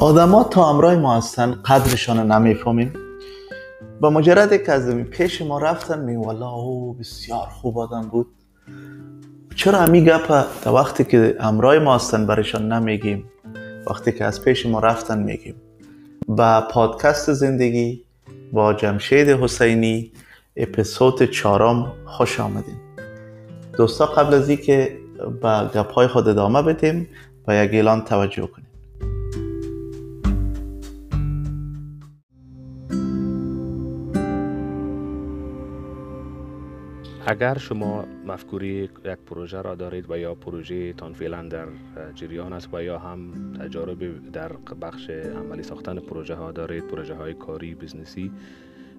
آدما تا امرای ما هستن قدرشان نمی‌فهمیم. با مجرد که از پیش ما رفتن می والا او بسیار خوب آدم بود. چرا همی گپ تا وقتی که امرای ما هستن برشان نمیگیم. وقتی که از پیش ما رفتن میگیم. با پادکست زندگی با جمشید حسینی اپیزود چهارم خوش آمدین. دوستا قبل از که به گپ های خود ادامه بدیم با یک اعلان توجه کنیم. اگر شما مفکوری یک پروژه را دارید و یا پروژه تان فعلا در جریان است و یا هم تجارب در بخش عملی ساختن پروژه ها دارید پروژه های کاری بزنسی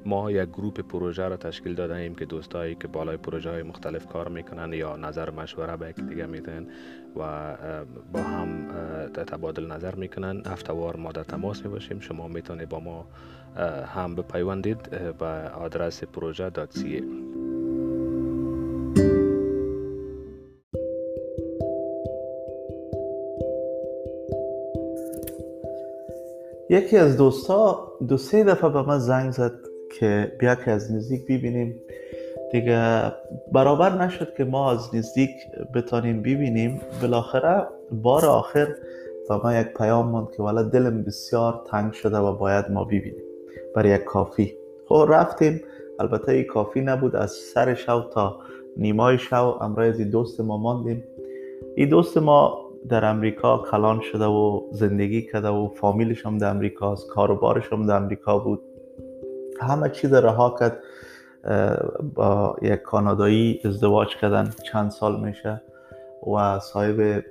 ما یک گروپ پروژه را تشکیل داده ایم که دوستایی که بالای پروژه های مختلف کار می‌کنن یا نظر مشوره به دیگه میدن و با هم تبادل نظر می‌کنن. افتوار ما در تماس می باشیم شما می‌تونید با ما هم بپیوندید به آدرس پروژه دات یکی از دوستا دو سه دفعه به من زنگ زد که بیا که از نزدیک ببینیم. دیگه برابر نشد که ما از نزدیک بتانیم ببینیم. بالاخره بار آخر و من یک پیام ماند که والا دلم بسیار تنگ شده و باید ما ببینیم برای یک کافی. خب رفتیم. البته این کافی نبود. از سر شو تا نیمای شو امروز دوست ما ماندیم این دوست ما در امریکا کلان شده و زندگی کرده و فامیلش هم در امریکا است کاروبارش هم در امریکا بود. همه چیز رها کرد با یک کانادایی ازدواج کردن. چند سال میشه و صاحب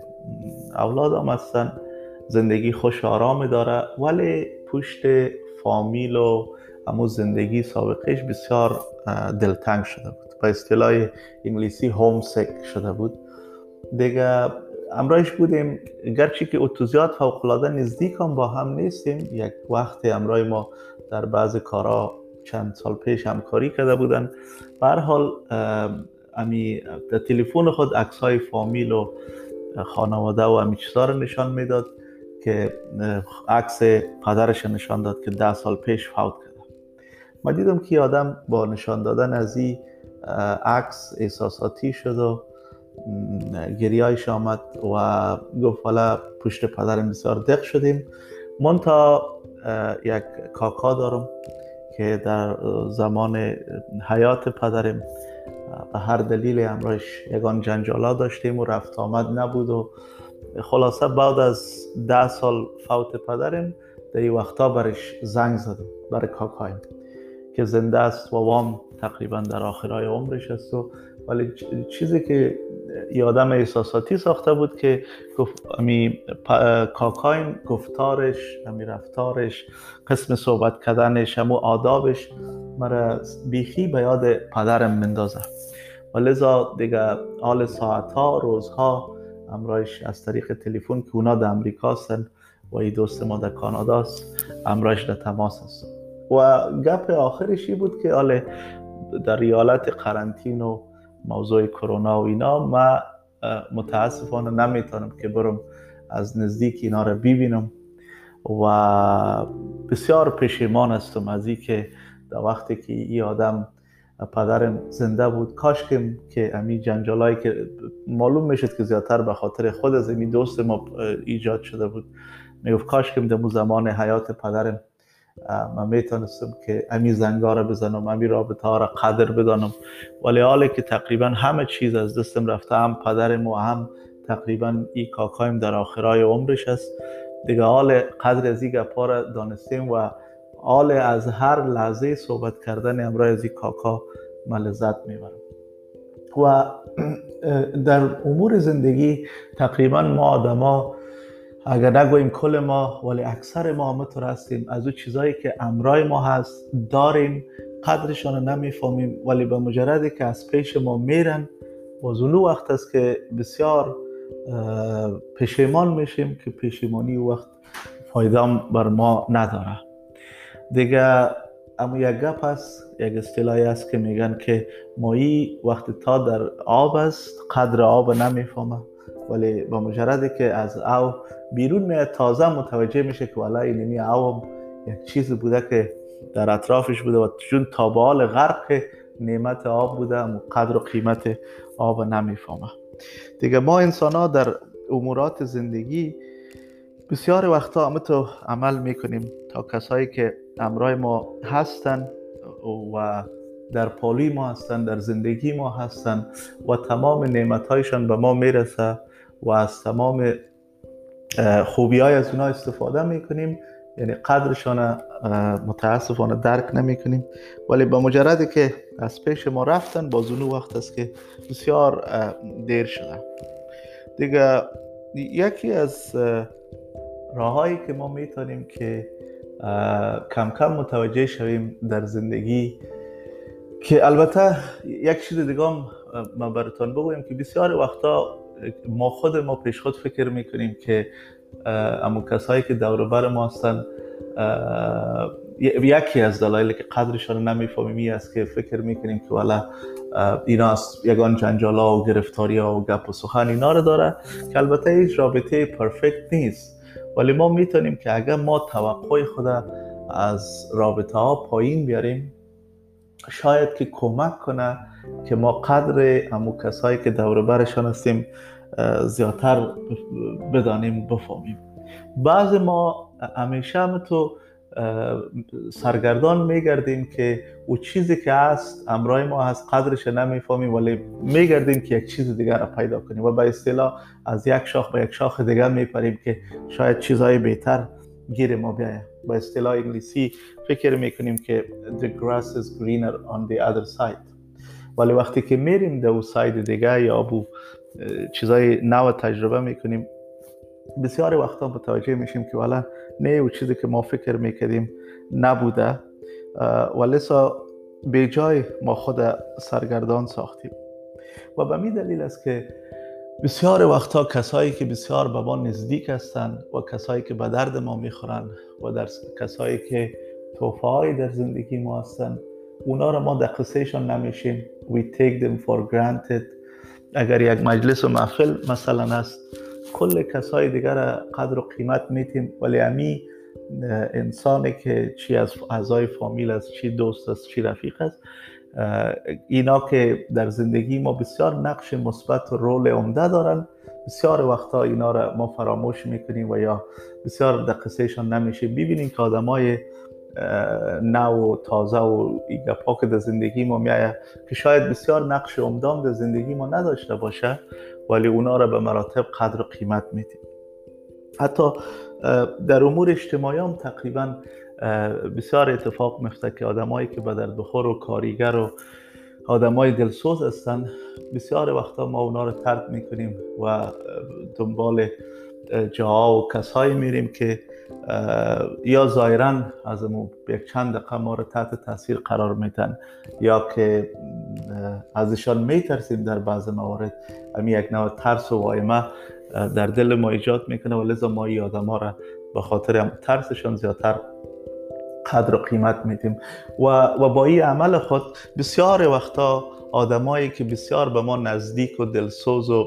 اولاد هم هستن. زندگی خوش آرام داره ولی پشت فامیل و همو زندگی سابقش بسیار دلتنگ شده بود. به اصطلاح انگلیسی هومسک شده بود. دیگه امرایش بودیم گرچه که اتوزیات فوقلاده نزدیک هم با هم نیستیم یک وقت امرای ما در بعض کارا چند سال پیش همکاری کرده بودن. به حال امی در تلفن خود عکس های فامیل و خانواده و امی چیزا رو نشان می‌داد که عکس پدرش نشان داد که ده سال پیش فوت کرده. ما دیدم که آدم با نشان دادن از این عکس احساساتی شد و گریایش آمد و گفت حالا پشت پدرم بسیار دق شدیم. من تا یک کاکا دارم که در زمان حیات پدرم به هر دلیل امرایش یگان جنجالا داشتیم و رفت آمد نبود و خلاصه بعد از ده سال فوت پدرم در این وقتا برش زنگ زدم برای کاکایم که زنده است و وام تقریبا در آخرای عمرش است و ولی چیزی که یادم احساساتی ساخته بود که گفت امی کاکاین گفتارش امی رفتارش قسم صحبت کردنش همو آدابش مرا بیخی به یاد پدرم مندازه و لذا دیگه آل ساعتها روزها امرایش از طریق تلفن که اونا در امریکا هستن و ای دوست ما در کانادا است امرایش در تماس است و گپ آخرشی بود که آل در ریالت قرنطین و موضوع کرونا و اینا ما متاسفانه نمی‌تونم که برم از نزدیک اینا رو ببینم و بسیار پشیمان هستم از که در وقتی که این آدم پدرم زنده بود کاش که امی جنجالایی که معلوم می‌شد که زیادتر به خاطر خود از امی دوست ما ایجاد شده بود. می‌گفت کاش که در زمان حیات پدرم من می‌تونستم که امی زنگا رو بزنم امی رابطه ها را قدر بدانم. ولی حالی که تقریبا همه چیز از دستم رفته هم پدرم و هم تقریبا ای کاکایم در آخرای عمرش است. دیگه حال قدر از این گپا را دانستیم و حال از هر لحظه صحبت کردن امرای از این کاکا من لذت می‌برم. و در امور زندگی تقریبا ما آدما اگر نگوییم کل ما ولی اکثر ما همطور هستیم. از او چیزهایی که امرای ما هست داریم قدرشان رو نمی‌فهمیم ولی به مجردی که از پیش ما میرن باز اونو وقت است که بسیار پشیمان میشیم که پشیمانی وقت فایده بر ما نداره. دیگه اما یک گپ هست یک اصطلاحی است که میگن که مایی وقتی تا در آب است قدر آب نمی‌فهمه. ولی با مجردی که از او بیرون میاد تازه متوجه میشه که والا اینمی او یک چیزی بوده که در اطرافش بوده و چون تابال غرق نعمت آب بوده و قدر و قیمت آب نمی‌فهمه. دیگه ما انسان ها در امورات زندگی بسیار وقتا همه عمل می‌کنیم تا کسایی که امرای ما هستن و در پالی ما هستن در زندگی ما هستن و تمام نعمت هایشان به ما می‌رسه. و از تمام خوبی های از اونا استفاده می‌کنیم. یعنی قدرشان متاسفانه درک نمی کنیم ولی با مجردی که از پیش ما رفتن باز اونو وقت است که بسیار دیر شده. دیگه یکی از راههایی که ما می‌تونیم که کم کم متوجه شویم در زندگی که البته یک چیز دیگه هم من براتون بگویم که بسیار وقتا ما خود ما پیش خود فکر می‌کنیم که اما کسایی که دور بر ما هستن یکی از دلایلی که قدرشان نمی‌فهمیم است که فکر می‌کنیم که والا اینا از یگان جنجالا و گرفتاری ها و گپ و سخن اینا رو داره که البته هیچ رابطه پرفکت نیست. ولی ما می‌تونیم که اگر ما توقع خود از رابطه ها پایین بیاریم شاید که کمک کنه که ما قدر امو کسایی که دور برشان هستیم زیادتر بدانیم بفهمیم. بعض ما همیشه هم تو سرگردان میگردیم که او چیزی که هست امرای ما هست قدرش نمی‌فهمیم ولی میگردیم که یک چیز دیگر را پیدا کنیم و به اصطلاح از یک شاخ به یک شاخ دیگر میپریم که شاید چیزهای بهتر گیر ما بیاید. با اصطلاح انگلیسی فکر می‌کنیم که the grass is greener on the other side. ولی وقتی که میریم در ساید دیگه یا بو چیزای نو تجربه می‌کنیم بسیار وقتا متوجه میشیم که والا نه او چیزی که ما فکر می‌کردیم نبوده. ولی به جای ما خود سرگردان ساختیم. و به می دلیل است که بسیار وقتا کسایی که بسیار به ما نزدیک هستند و کسایی که به درد ما می‌خورن و در کسایی که توفه در زندگی ما هستند اونا رو ما در قصهشان نمیشیم we take them for granted. اگر یک مجلس و محفل مثلا هست کل کسای دیگر قدر و قیمت میتیم ولی امی انسانی که چی از اعضای فامیل است چی دوست است چی رفیق است اینا که در زندگی ما بسیار نقش مثبت و رول عمده دارن. بسیار وقتا اینا را ما فراموش می‌کنیم و یا بسیار در قصهشان نمیشه. ببینیم که آدمای نو و تازه و ایگپا که در زندگی ما میایه که شاید بسیار نقش عمدان در زندگی ما نداشته باشه ولی اونا را به مراتب قدر و قیمت میدیم. حتی در امور اجتماعی هم تقریبا بسیار اتفاق میفته که آدمایی که به بخور و کاریگر و آدمای دلسوز هستن بسیار وقتا ما اونا رو ترک می‌کنیم و دنبال جاها و کسایی میریم که یا ظاهرا از یک چند دقیقه ما رو تحت تاثیر قرار میتن یا که ازشان میترسیم در بعض موارد. امی یک نوع ترس و وایمه در دل ما ایجاد می‌کنه و لذا ما این آدم ها را به خاطر ترسشان زیادتر قدر و قیمت میدیم. و, و با این عمل خود بسیار وقتا آدمایی که بسیار به ما نزدیک و دلسوز و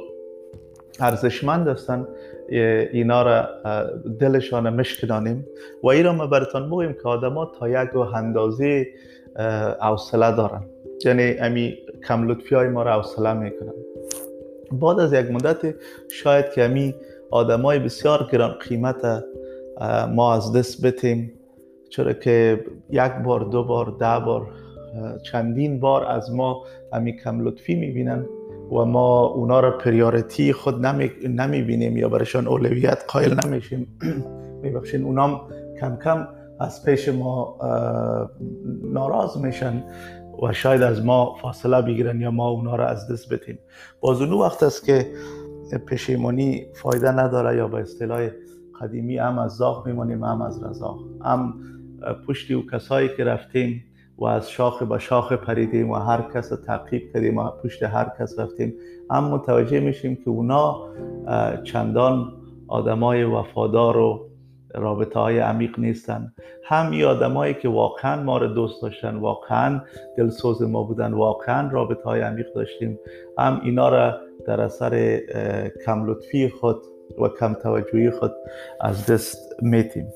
ارزشمند هستند اینا را دلشان مشکنانیم. و این را ما براتان بگویم که آدما تا یک اندازه حوصله دارن. یعنی امی کم لطفی های ما را حوصله می‌کنن. بعد از یک مدت شاید که امی آدمای بسیار گران قیمت ما از دست بتیم. چرا که یک بار دو بار ده بار چندین بار از ما امی کم لطفی می‌بینن و ما اونا را پریارتی خود نمی, بینیم یا برشان اولویت قائل نمیشیم. میبخشین اونام کم کم از پیش ما ناراض میشن و شاید از ما فاصله بگیرن یا ما اونا را از دست بتیم باز اونو وقت است که پشیمانی فایده نداره یا به اصطلاح قدیمی هم از زاغ میمانیم هم از رزاق هم پشتی و کسایی که رفتیم و از شاخ به شاخ پریدیم و هر کس رو تعقیب کردیم و پشت هر کس رفتیم. هم متوجه میشیم که اونا چندان آدمای وفادار و رابطه های عمیق نیستن. هم ای آدمایی که واقعا ما رو دوست داشتن واقعا دلسوز ما بودن واقعا رابطه های عمیق داشتیم. هم اینا را در اثر کم لطفی خود و کم توجهی خود از دست میتیم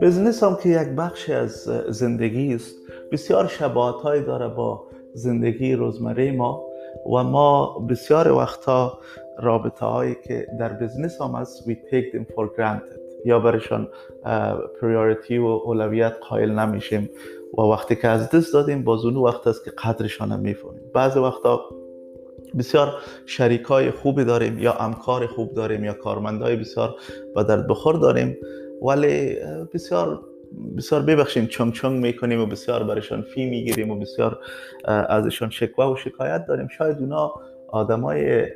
بزنس هم که یک بخشی از زندگی است. بسیار شباهت داره با زندگی روزمره ما و ما بسیار وقتا رابطه هایی که در بزنس هم هست we take them for granted. یا برشان پریوریتی و اولویت قائل نمیشیم و وقتی که از دست دادیم باز اون وقت است که قدرشان هم می‌فهمیم. بعض وقتا بسیار شریک های خوبی داریم یا امکار خوب داریم یا کارمندای بسیار به درد بخور داریم. ولی بسیار بسیار ببخشیم چنگ چنگ می‌کنیم و بسیار برشان فی می‌گیریم و بسیار ازشان شکوه و شکایت داریم. شاید اونا آدمای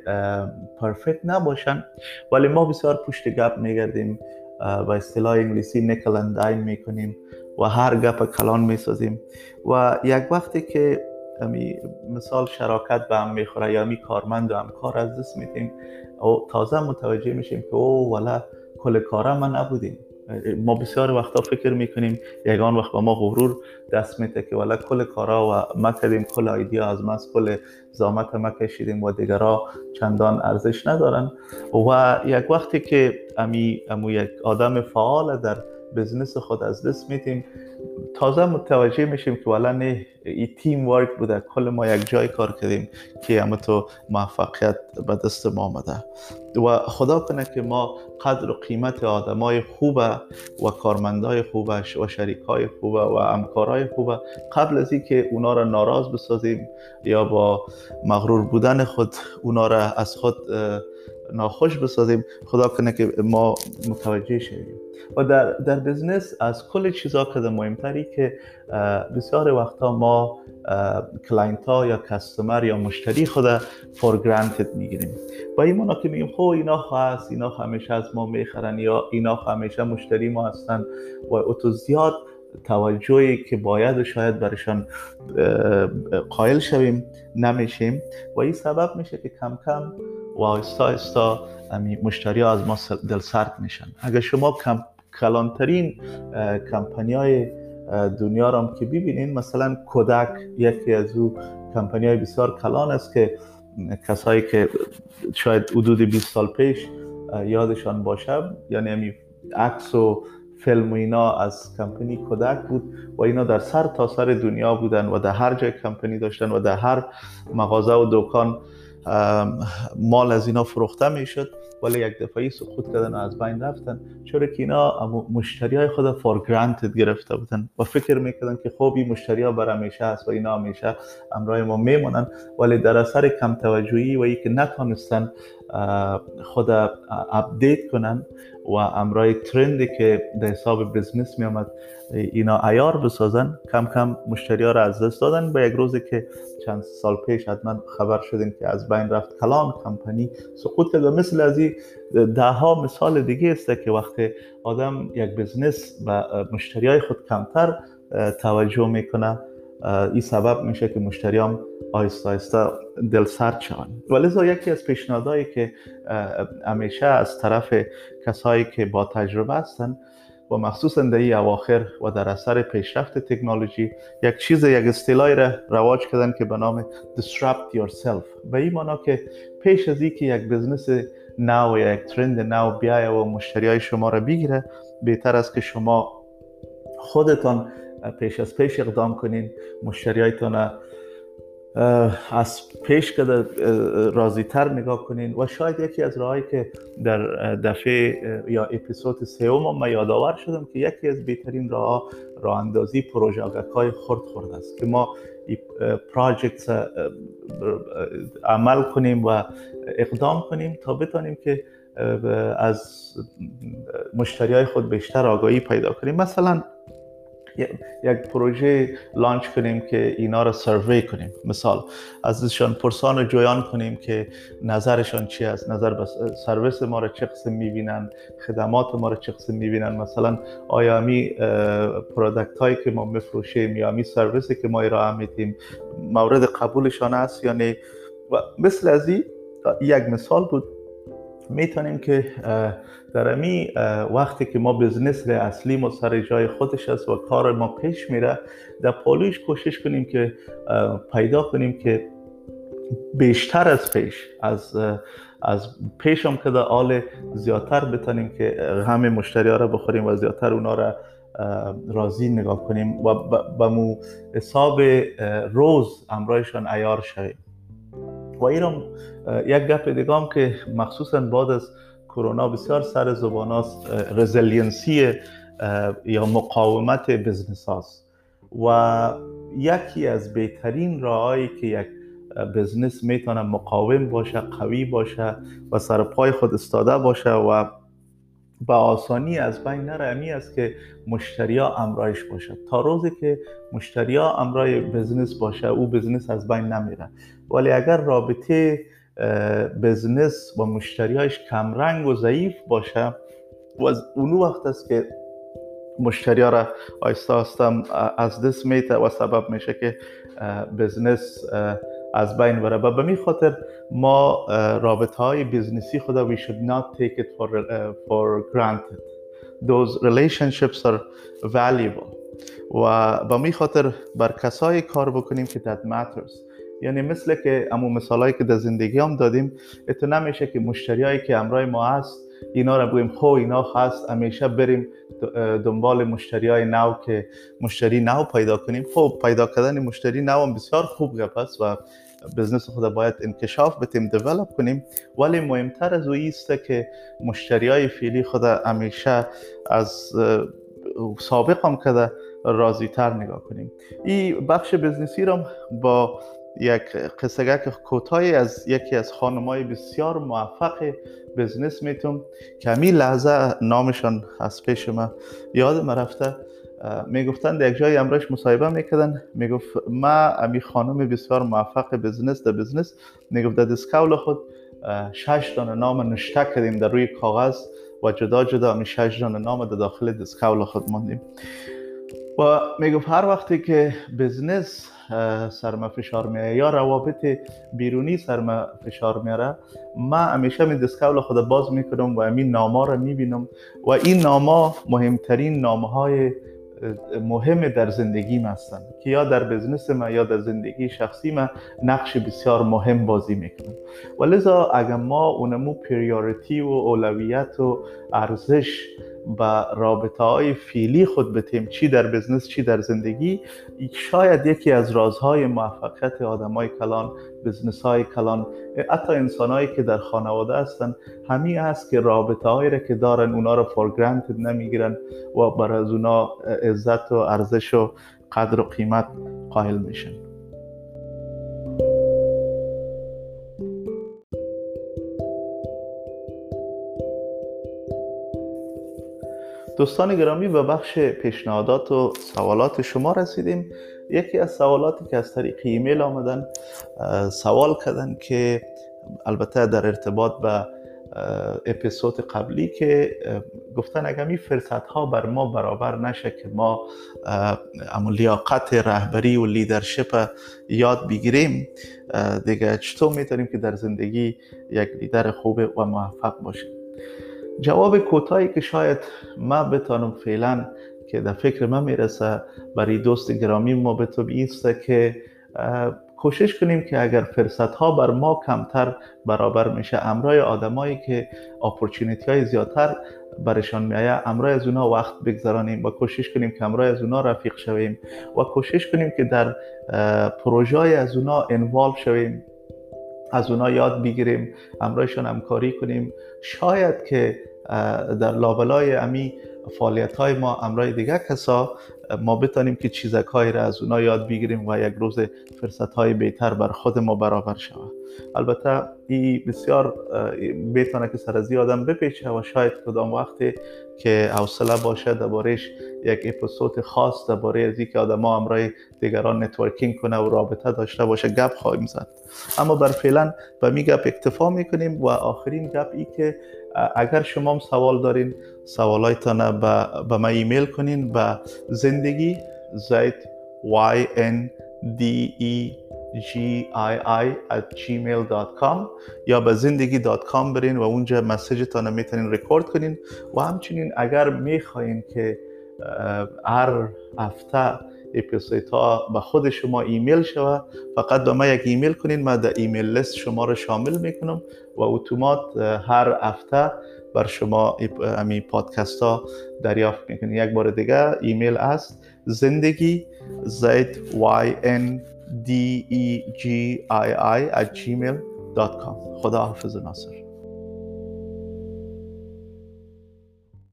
پرفکت نباشن ولی ما بسیار پشت گپ میگردیم و اصطلاح انگلیسی نکل انداین می‌کنیم و هر گپ کلان می‌سازیم. و یک وقتی که امی مثال شراکت به هم می‌خوره یا می کارمند و همکار از دست میدیم و تازه متوجه میشیم که او ولا کل کاره ما نبودیم. ما بسیار وقتا فکر می‌کنیم یگان وقت به ما غرور دست میده که ولی کل کارا و ما کردیم کل ایدیا از ما کل زامت ما کشیدیم و دیگرها چندان ارزش ندارن. و یک وقتی که امی, امو یک آدم فعال در بزنس خود از دست میدیم. تازه متوجه میشیم که والا نه ای تیم ورک بوده کل ما یک جای کار کردیم که همه تو موفقیت به دست ما آمده. و خدا کنه که ما قدر و قیمت آدمای خوبه و کارمندای خوبه و شریکای خوبه و همکارای خوبه. قبل از اینکه اونا را ناراض بسازیم یا با مغرور بودن خود اونا را از خود ناخوش بسازیم. خدا کنه که ما متوجه شویم. و در, در business از کل چیزا که مهمتری که بسیار وقتا ما client ها یا customer یا مشتری خود فور گرانتد می‌گیریم. و این مانا که میگیم خب اینا هست اینا همیشه از ما می‌خرن یا اینا همیشه مشتری ما هستن. و اتو زیاد توجهی که باید شاید برشان قائل شویم نمیشیم. و این سبب میشه که کم کم و آیستا آیستا مشتری ها از ما دل سرد میشن. اگر شما کم کلانترین کمپانی های دنیا را هم که ببینین مثلا کودک یکی از او کمپانی های بسیار کلان است که کسایی که شاید حدود 20 سال پیش یادشان باشه یعنی همی عکس و فیلم و اینا از کمپانی کودک بود و اینا در سر تا سر دنیا بودن و در هر جای کمپانی داشتن و در هر مغازه و دکان مال از اینا فروخته می‌شد ولی یک دفعه سقوط کردن و از بین رفتن چرا که اینا مشتری های خود فور گرانتد گرفته بودن و فکر می‌کردن که این مشتری ها بر همیشه هست و اینا همیشه امرای ما میمونن ولی در اثر کم توجهی و ای که نتانستن خود update کنن و امرای trend ی که در حساب business می آمد اینا عیار بسازن. کم کم مشتری ها را از دست دادن. به یک روزی که چند سال پیش حتما خبر شدیم که از بین رفت کلان کمپانی سقوط کرد و مثل از این ده ها مثال دیگه است که وقتی آدم یک business و مشتری های خود کمتر توجه می‌کنه. این سبب میشه که مشتریام آیستا آیستا دل سرد ولی یکی از پیشنهادهایی که همیشه از طرف کسایی که با تجربه هستن و مخصوصا در این اواخر و در اثر پیشرفت تکنولوژی یک چیز یک اصطلاحی را رواج کردن که به نام disrupt yourself. به این معنا که پیش از اینکه یک بزنس نو یا یک ترند نو بیایه و مشتری های شما را بگیره بهتر است که شما خودتان پیش از پیش اقدام کنین مشتریایتان از پیش که راضی تر نگاه کنین و شاید یکی از راهایی که در دفعه یا اپیزود سوم ما یادآور شدم که یکی از بهترین راه راه اندازی پروژه های خرد خورد است که ما پراجکت عمل کنیم و اقدام کنیم تا بتانیم که از مشتری های خود بیشتر آگاهی پیدا کنیم. مثلا یک پروژه لانچ کنیم که اینا رو سروی کنیم. مثال ازشان پرسان جویان کنیم که نظرشان چی است؟ نظر به سرویس ما رو چه قسم می‌بینن؟ خدمات ما رو چه قسم می‌بینن؟ مثلا آیا می هایی که ما میفروشیم یا می سرویسی که ما ارائه میدیم مورد قبولشان است یا نه؟ و مثل از این یک مثال بود. می‌تونیم که در امی وقتی که ما بزنس اصلی ما سر جای خودش است و کار ما پیش میره در پالوش کوشش کنیم که پیدا کنیم که بیشتر از پیش از از پیش هم که در حال زیادتر بتانیم که همه مشتری ها را بخوریم و زیادتر اونا را راضی نگاه کنیم و به مو حساب روز امرایشان عیار شویم. و ایرم یک گپ دیگه که مخصوصا بعد از کرونا بسیار سر زبان است resiliency یا مقاومت business هاست. و یکی از بهترین راهایی که یک business می‌تونه مقاوم باشه قوی باشه و سر پای خود استاده باشه و به آسانی از بین نره. امی است که مشتریا امرایش باشه تا روزی که مشتریا امرای بزنس باشه او بزنس از بین نمیره. ولی اگر رابطه بزنس و مشتریاش کمرنگ و ضعیف باشه و اون وقت است که مشتریا را آیسته آسته از دست میته و سبب میشه که بزنس از بین بره. و به می خاطر ما رابطه های بزنسی خدا we should not take it for, uh, for granted. Those relationships are valuable. و به می خاطر بر کسایی کار بکنیم که that matters. یعنی مثل که امو مثالایی که در زندگی هم دادیم اتو نمیشه که مشتریایی که امرای ما هست اینا رو بگویم خو اینا هست همیشه بریم دنبال مشتری های نو که مشتری نو پیدا کنیم. خب پیدا کردن مشتری نو هم بسیار خوب گپ و بزنس خود باید انکشاف بتیم دیولپ کنیم. ولی مهمتر از او است که مشتری های فعلی خود همیشه از سابق هم کده راضی تر نگاه کنیم. این بخش بزنسی رو با یک قصه کوتاهی از یکی از خانمای بسیار موفق بزنس می‌تونم. که همین لحظه نامشان از پیش ما یاد ما رفته. می‌گفتن در یک جای امرش مصاحبه می‌کردن. می‌گفت ما امی خانم بسیار موفق بزنس در بزنس. می‌گفت در دسکاول خود شش دانه نام نشته کردیم در روی کاغذ و جدا جدا امی شش دانه نام در داخل دسکاول خود ماندیم و می‌گفت هر وقتی که بزنس سرما فشار میاره یا روابط بیرونی سرما فشار میاره ما همیشه می دسکول خود باز می‌کنم و همین ناما رو می‌بینم. و این ناما مهمترین نامهای مهم در زندگی هستن که یا در بزنس ما یا در زندگی شخصی ما نقش بسیار مهم بازی می‌کنن و اگر ما اونمو پریوریتی و اولویت و ارزش و رابطه های فیلی خود بتیم چی در بزنس چی در زندگی شاید یکی از رازهای موفقیت آدم های کلان بزنس های کلان حتی انسان هایی که در خانواده هستن همین است که رابطه هایی را که دارن اونا رو فور گرانتد نمی‌گیرن و بر از اونا عزت و ارزش و قدر و قیمت قائل میشن. دوستان گرامی به بخش پیشنهادات و سوالات شما رسیدیم. یکی از سوالاتی که از طریق ایمیل آمدن سوال کردن که البته در ارتباط به اپیزود قبلی که گفتن اگر می فرصت ها بر ما برابر نشه که ما اما لیاقت رهبری و لیدرشپ یاد بگیریم دیگه چطور می‌تونیم که در زندگی یک لیدر خوب و موفق باشیم؟ جواب کوتاهی که شاید ما بتانم فعلا که در فکر من می‌رسه برای دوست گرامی ما به تو بیسته که کوشش کنیم که اگر فرصت ها بر ما کمتر برابر میشه امرای آدمایی که اپورتونیتی های زیادتر برشان میایه امرای از اونا وقت بگذرانیم و کوشش کنیم که امرای از اونا رفیق شویم و کوشش کنیم که در پروژه از اونا انوالو شویم. از اونا یاد بگیریم امرایشان همکاری کنیم. شاید که در لابلای امی فعالیت های ما امرای دیگه کسا ما بتانیم که چیزک های را از اونا یاد بگیریم و یک روز فرصت های بهتر بر خود ما برابر شود. البته این بسیار بتانه که سر از آدم بپیچه و شاید کدام وقتی که حوصله باشه دربارهش یک اپیزود خاص درباره از اینکه آدما امرای دیگران networking کنه و رابطه داشته باشه گپ خواهیم زد. اما بر فعلا به می گپ اکتفا می‌کنیم و آخرین گپ ای که اگر شما هم سوال دارین سوالایتان به ما ایمیل کنین. به زندگی z y n d e g i i at gmail.com یا به زندگی .com برین و اونجا message تان می‌تونین رکورد کنین. و همچنین اگر می‌خواین که هر هفته اپیزود ها به خود شما ایمیل شوه. فقط به ما یک ایمیل کنین ما در email list شما رو شامل می‌کنم و اتومات هر هفته بر شما امی پادکست ها دریافت می‌کنین یک بار دیگه ایمیل است زندگی زید y n d e g i i at gmail.com خدا حافظ ناصر.